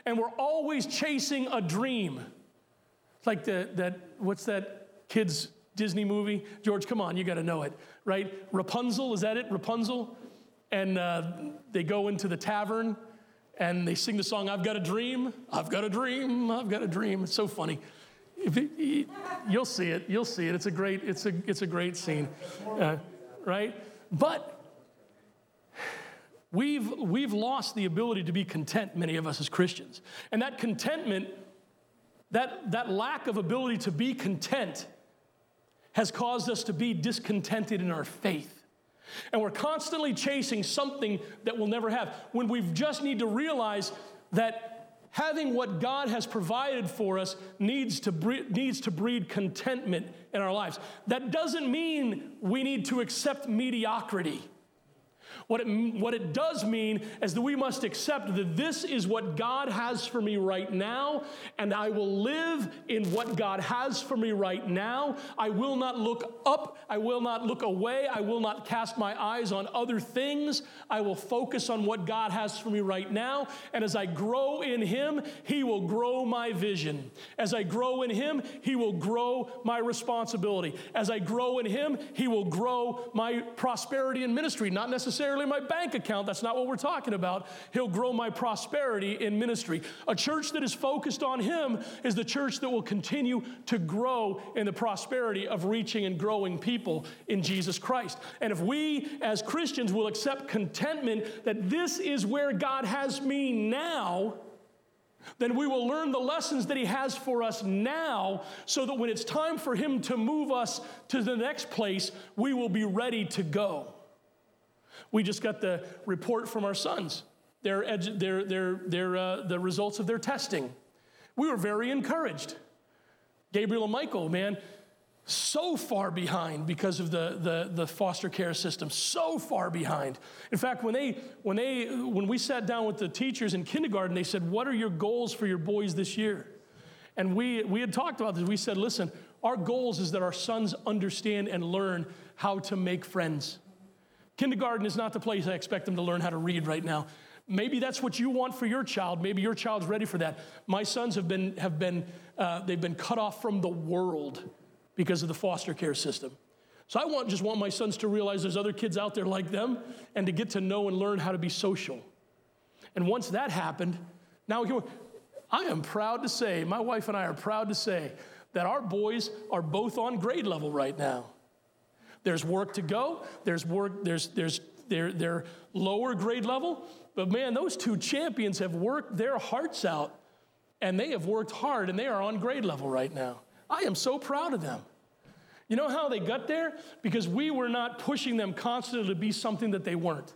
And we're always chasing a dream. Like the, that, what's that kid's Disney movie? George, come on, you got to know it, right? Rapunzel, is that it? Rapunzel? And uh, they go into the tavern and they sing the song, I've Got a Dream, I've Got a Dream, I've Got a Dream. It's so funny. It, you'll see it, you'll see it. It's a great, it's a, it's a great scene, uh, right? But we've, we've lost the ability to be content, many of us as Christians. And that contentment, that, that lack of ability to be content, has caused us to be discontented in our faith. And we're constantly chasing something that we'll never have when we just need to realize that having what God has provided for us needs to, breed, needs to breed contentment in our lives. That doesn't mean we need to accept mediocrity. What it, what it does mean is that we must accept that this is what God has for me right now, and I will live in what God has for me right now. I will not look up, I will not look away, I will not cast my eyes on other things. I will focus on what God has for me right now. And as I grow in Him, He will grow my vision. As I grow in Him, He will grow my responsibility. As I grow in Him, He will grow my prosperity and ministry, not necessarily necessarily my bank account. That's not what we're talking about. He'll grow my prosperity in ministry. A church that is focused on Him is the church that will continue to grow in the prosperity of reaching and growing people in Jesus Christ. And if we as Christians will accept contentment that this is where God has me now, then we will learn the lessons that He has for us now so that when it's time for Him to move us to the next place, we will be ready to go. We just got the report from our sons, their, edu- their, their, their, uh, the results of their testing. We were very encouraged. Gabriel and Michael, man, so far behind because of the, the, the, foster care system. So far behind. In fact when they when they when we sat down with the teachers in kindergarten they said what are your goals for your boys this year? And we we had talked about this. We said listen our goals is that our sons understand and learn how to make friends Kindergarten is not the place I expect them to learn how to read right now. Maybe that's what you want for your child. Maybe your child's ready for that. My sons have been, have been, uh, they've been cut off from the world because of the foster care system. So I want, just want my sons to realize there's other kids out there like them and to get to know and learn how to be social. And once that happened, now I am proud to say, my wife and I are proud to say that our boys are both on grade level right now. There's work to go. There's work, there's, there's, they're, they're lower grade level. But man, those two champions have worked their hearts out and they have worked hard and they are on grade level right now. I am so proud of them. You know how they got there? Because we were not pushing them constantly to be something that they weren't.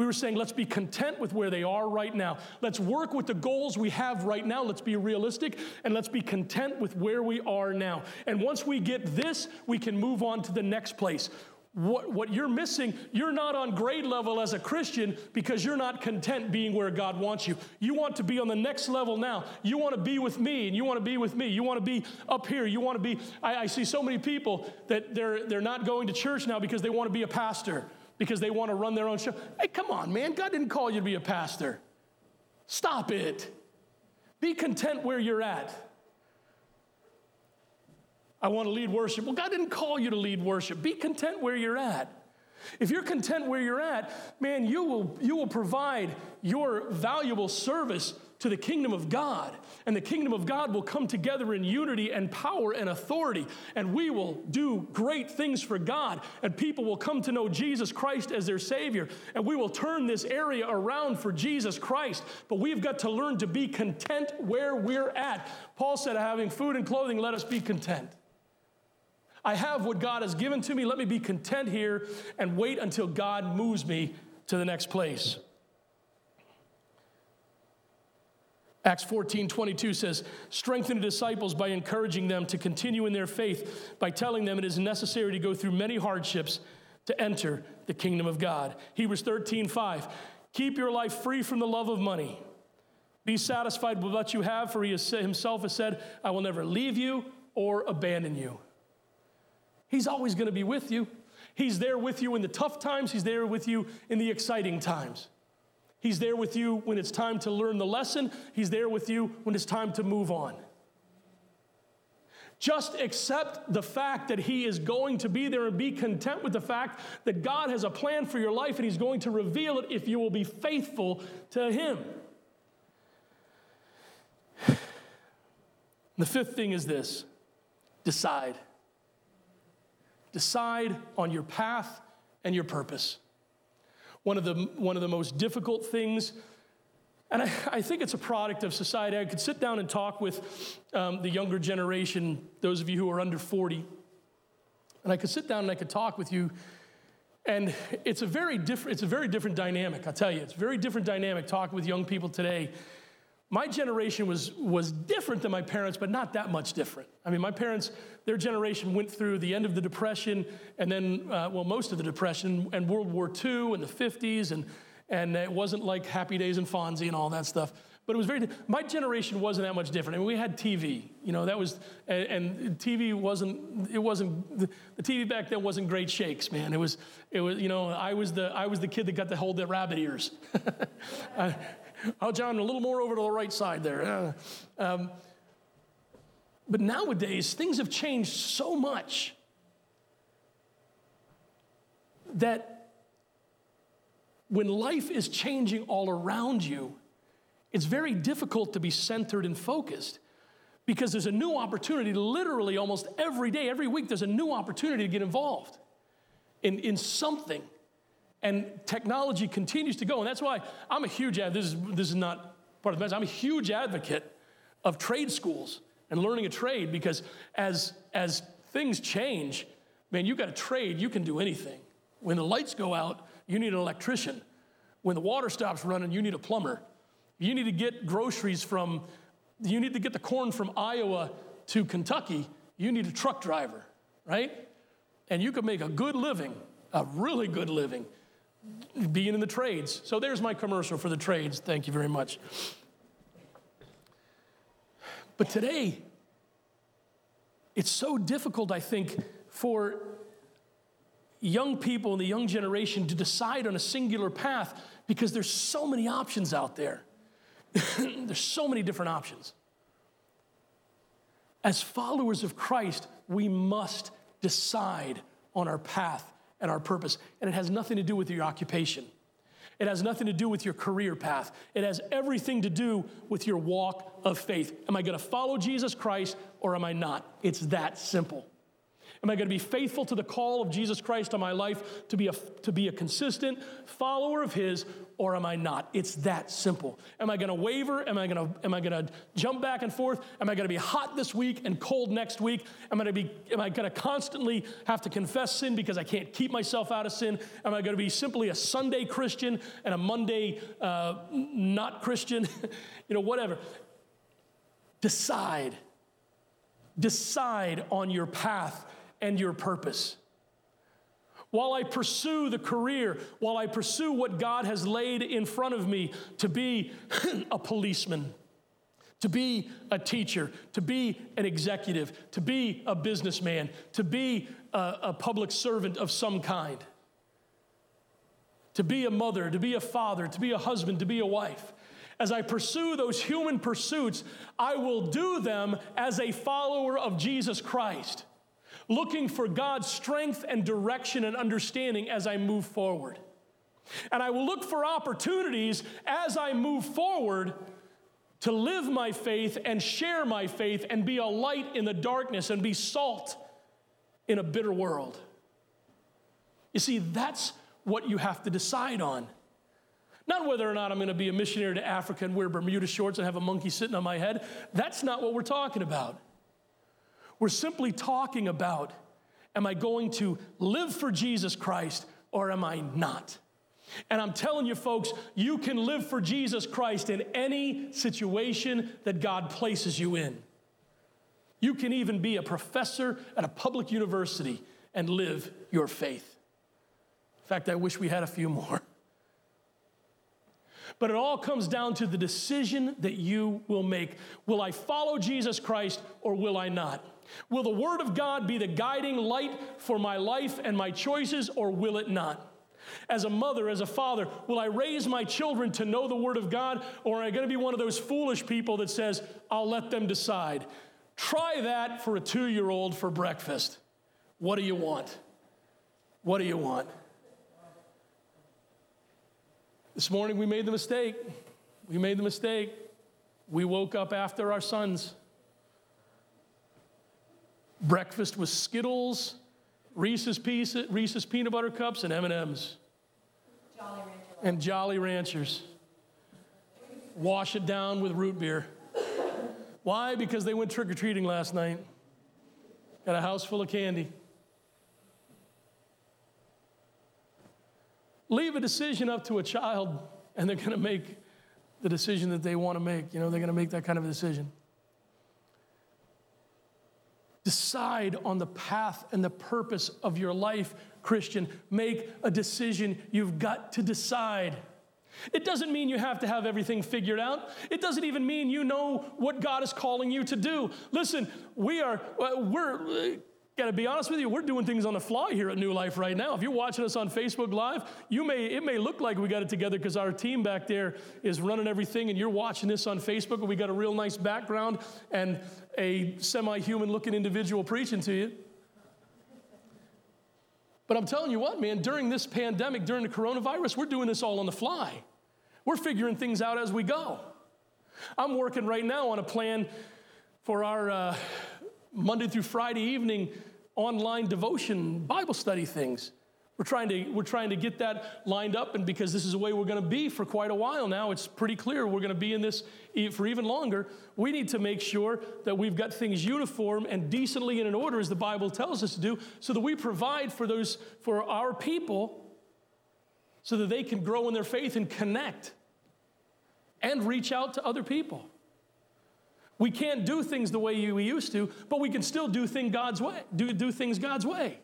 We were saying, let's be content with where they are right now. Let's work with the goals we have right now. Let's be realistic and let's be content with where we are now. And once we get this, we can move on to the next place. What, what you're missing, you're not on grade level as a Christian because you're not content being where God wants you. You want to be on the next level now. You want to be with me, and you want to be with me. You want to be up here. You want to be. I, I see so many people that they're, they're not going to church now because they want to be a pastor because they want to run their own show. Hey, come on, man. God didn't call you to be a pastor. Stop it. Be content where you're at. I want to lead worship. Well, God didn't call you to lead worship. Be content where you're at. If you're content where you're at, man, you will, you will provide your valuable service to the kingdom of God. And the kingdom of God will come together in unity and power and authority. And we will do great things for God. And people will come to know Jesus Christ as their Savior. And we will turn this area around for Jesus Christ. But we've got to learn to be content where we're at. Paul said, having food and clothing, let us be content. I have what God has given to me. Let me be content here and wait until God moves me to the next place. Acts 14, 22 says, Strengthen the disciples by encouraging them to continue in their faith, by telling them it is necessary to go through many hardships to enter the kingdom of God. Hebrews 13, 5, Keep your life free from the love of money. Be satisfied with what you have, for he himself has said, I will never leave you or abandon you. He's always going to be with you. He's there with you in the tough times, He's there with you in the exciting times. He's there with you when it's time to learn the lesson, He's there with you when it's time to move on. Just accept the fact that He is going to be there and be content with the fact that God has a plan for your life and He's going to reveal it if you will be faithful to Him. The fifth thing is this decide. Decide on your path and your purpose. One of the, one of the most difficult things, and I, I think it's a product of society. I could sit down and talk with um, the younger generation, those of you who are under 40, and I could sit down and I could talk with you. And it's a very different, it's a very different dynamic, I'll tell you. It's a very different dynamic talking with young people today my generation was, was different than my parents, but not that much different. I mean, my parents, their generation went through the end of the Depression and then, uh, well, most of the Depression and World War II and the 50s, and, and it wasn't like Happy Days and Fonzie and all that stuff. But it was very, my generation wasn't that much different. I mean, we had TV, you know, that was, and, and TV wasn't, it wasn't, the, the, TV back then wasn't great shakes, man. It was, it was, you know, I was the, I was the kid that got to hold the rabbit ears. Oh, John, a little more over to the right side there. Um, but nowadays, things have changed so much that when life is changing all around you, it's very difficult to be centered and focused because there's a new opportunity literally almost every day, every week, there's a new opportunity to get involved in, in something. And technology continues to go. And that's why I'm a huge, this is, this is not part of the message, I'm a huge advocate of trade schools and learning a trade because as, as things change, man, you got a trade, you can do anything. When the lights go out, you need an electrician. When the water stops running, you need a plumber. You need to get groceries from, you need to get the corn from Iowa to Kentucky, you need a truck driver, right? And you can make a good living, a really good living, being in the trades. So there's my commercial for the trades. Thank you very much. But today, it's so difficult, I think, for young people in the young generation to decide on a singular path because there's so many options out there. there's so many different options. As followers of Christ, we must decide on our path and our purpose. And it has nothing to do with your occupation. It has nothing to do with your career path. It has everything to do with your walk of faith. Am I going to follow Jesus Christ or am I not? It's that simple. Am I going to be faithful to the call of Jesus Christ on my life to be a, to be a consistent follower of His, or am I not? It's that simple. Am I going to waver? Am I going to, am I going to jump back and forth? Am I going to be hot this week and cold next week? Am I going to be, am I going to constantly have to confess sin because I can't keep myself out of sin? Am I going to be simply a Sunday Christian and a Monday uh, not Christian? you know, whatever. Decide. Decide on your path and your purpose. While I pursue the career, while I pursue what God has laid in front of me to be a policeman, to be a teacher, to be an executive, to be a businessman, to be a, a, public servant of some kind, to be a mother, to be a father, to be a husband, to be a wife. As I pursue those human pursuits, I will do them as a follower of Jesus Christ looking for God's strength and direction and understanding as I move forward. And I will look for opportunities as I move forward to live my faith and share my faith and be a light in the darkness and be salt in a bitter world. You see, that's what you have to decide on. Not whether or not I'm going to be a missionary to Africa and wear Bermuda shorts and have a monkey sitting on my head. That's not what we're talking about. We're simply talking about am I going to live for Jesus Christ or am I not? And I'm telling you, folks, you can live for Jesus Christ in any situation that God places you in. You can even be a professor at a public university and live your faith. In fact, I wish we had a few more. But it all comes down to the decision that you will make. Will I follow Jesus Christ or will I not? Will the Word of God be the guiding light for my life and my choices, or will it not? As a mother, as a father, will I raise my children to know the Word of God, or am I going to be one of those foolish people that says, I'll let them decide? Try that for a two year old for breakfast. What do you want? What do you want? This morning we made the mistake. We made the mistake. We woke up after our sons. Breakfast was Skittles, Reese's, piece, Reese's peanut butter cups, and M&Ms. Jolly and Jolly Ranchers. Wash it down with root beer. Why? Because they went trick or treating last night. Got a house full of candy. Leave a decision up to a child, and they're going to make the decision that they want to make. You know, they're going to make that kind of a decision. Decide on the path and the purpose of your life, Christian. Make a decision. You've got to decide. It doesn't mean you have to have everything figured out. It doesn't even mean you know what God is calling you to do. Listen, we are, uh, we're, Got to be honest with you, we're doing things on the fly here at New Life right now. If you're watching us on Facebook Live, you may it may look like we got it together because our team back there is running everything, and you're watching this on Facebook, and we got a real nice background and a semi-human looking individual preaching to you. But I'm telling you what, man, during this pandemic, during the coronavirus, we're doing this all on the fly. We're figuring things out as we go. I'm working right now on a plan for our uh, Monday through Friday evening online devotion Bible study things. We're trying to, we're trying to get that lined up, and because this is the way we're going to be for quite a while now, it's pretty clear we're going to be in this for even longer. We need to make sure that we've got things uniform and decently and in order, as the Bible tells us to do, so that we provide for those for our people, so that they can grow in their faith and connect and reach out to other people. We can't do things the way we used to, but we can still do, thing God's way, do, do things God's way.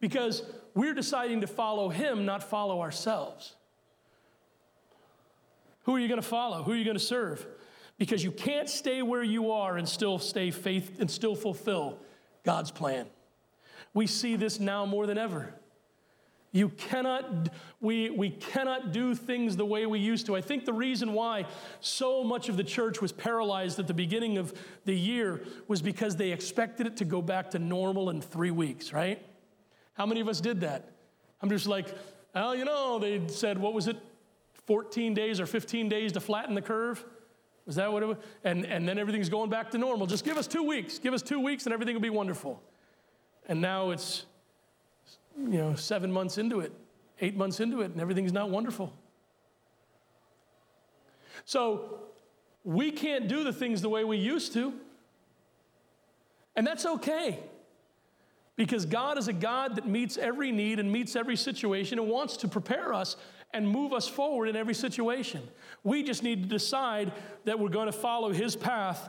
Because we're deciding to follow Him, not follow ourselves. Who are you going to follow? Who are you going to serve? Because you can't stay where you are and still stay faith and still fulfill God's plan. We see this now more than ever. You cannot, we, we cannot do things the way we used to. I think the reason why so much of the church was paralyzed at the beginning of the year was because they expected it to go back to normal in three weeks, right? How many of us did that? I'm just like, well, you know, they said, what was it, 14 days or 15 days to flatten the curve? Was that what it was? And, and then everything's going back to normal. Just give us two weeks. Give us two weeks and everything will be wonderful. And now it's you know, seven months into it, eight months into it, and everything's not wonderful. So we can't do the things the way we used to. And that's okay. Because God is a God that meets every need and meets every situation and wants to prepare us and move us forward in every situation. We just need to decide that we're going to follow His path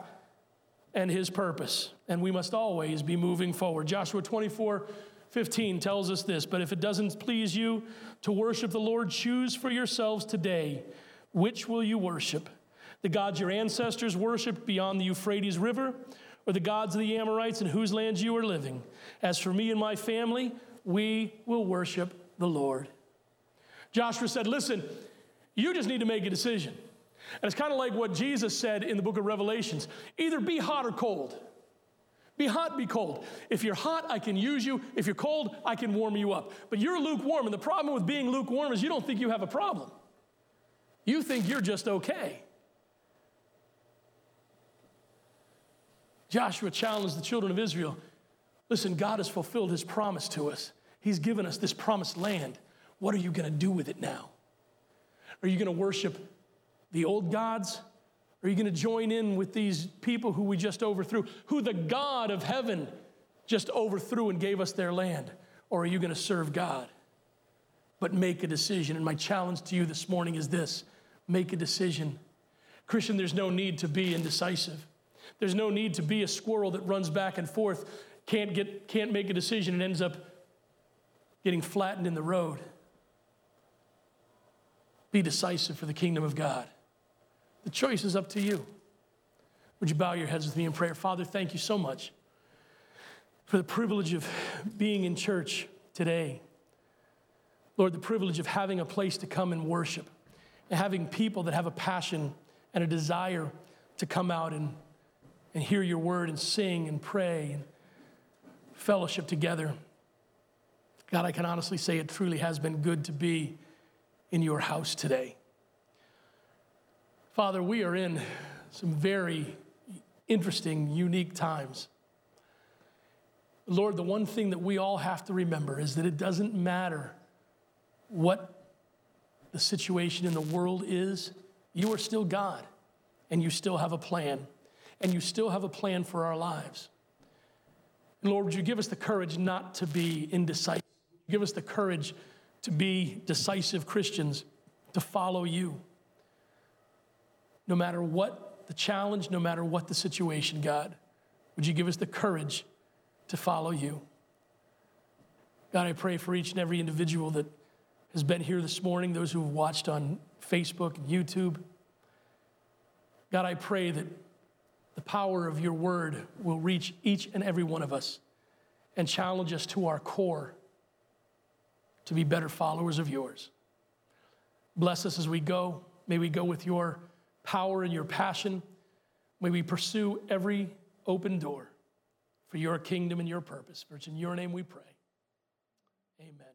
and His purpose. And we must always be moving forward. Joshua 24 15 tells us this But if it doesn't please you to worship the Lord, choose for yourselves today which will you worship? The gods your ancestors worshiped beyond the Euphrates River, or the gods of the Amorites in whose lands you are living? As for me and my family, we will worship the Lord. Joshua said, Listen, you just need to make a decision. And it's kind of like what Jesus said in the book of Revelations either be hot or cold. Be hot, be cold. If you're hot, I can use you. If you're cold, I can warm you up. But you're lukewarm, and the problem with being lukewarm is you don't think you have a problem. You think you're just okay. Joshua challenged the children of Israel listen, God has fulfilled his promise to us. He's given us this promised land. What are you going to do with it now? Are you going to worship the old gods? Are you going to join in with these people who we just overthrew, who the God of heaven just overthrew and gave us their land? Or are you going to serve God? But make a decision. And my challenge to you this morning is this make a decision. Christian, there's no need to be indecisive. There's no need to be a squirrel that runs back and forth, can't, get, can't make a decision, and ends up getting flattened in the road. Be decisive for the kingdom of God. The choice is up to you. Would you bow your heads with me in prayer? Father, thank you so much for the privilege of being in church today. Lord, the privilege of having a place to come and worship and having people that have a passion and a desire to come out and, and hear your word and sing and pray and fellowship together. God, I can honestly say it truly has been good to be in your house today. Father, we are in some very interesting, unique times. Lord, the one thing that we all have to remember is that it doesn't matter what the situation in the world is, you are still God and you still have a plan and you still have a plan for our lives. And Lord, would you give us the courage not to be indecisive? Give us the courage to be decisive Christians, to follow you. No matter what the challenge, no matter what the situation, God, would you give us the courage to follow you? God, I pray for each and every individual that has been here this morning, those who have watched on Facebook and YouTube. God, I pray that the power of your word will reach each and every one of us and challenge us to our core to be better followers of yours. Bless us as we go. May we go with your power and your passion. May we pursue every open door for your kingdom and your purpose. For it's in your name we pray. Amen.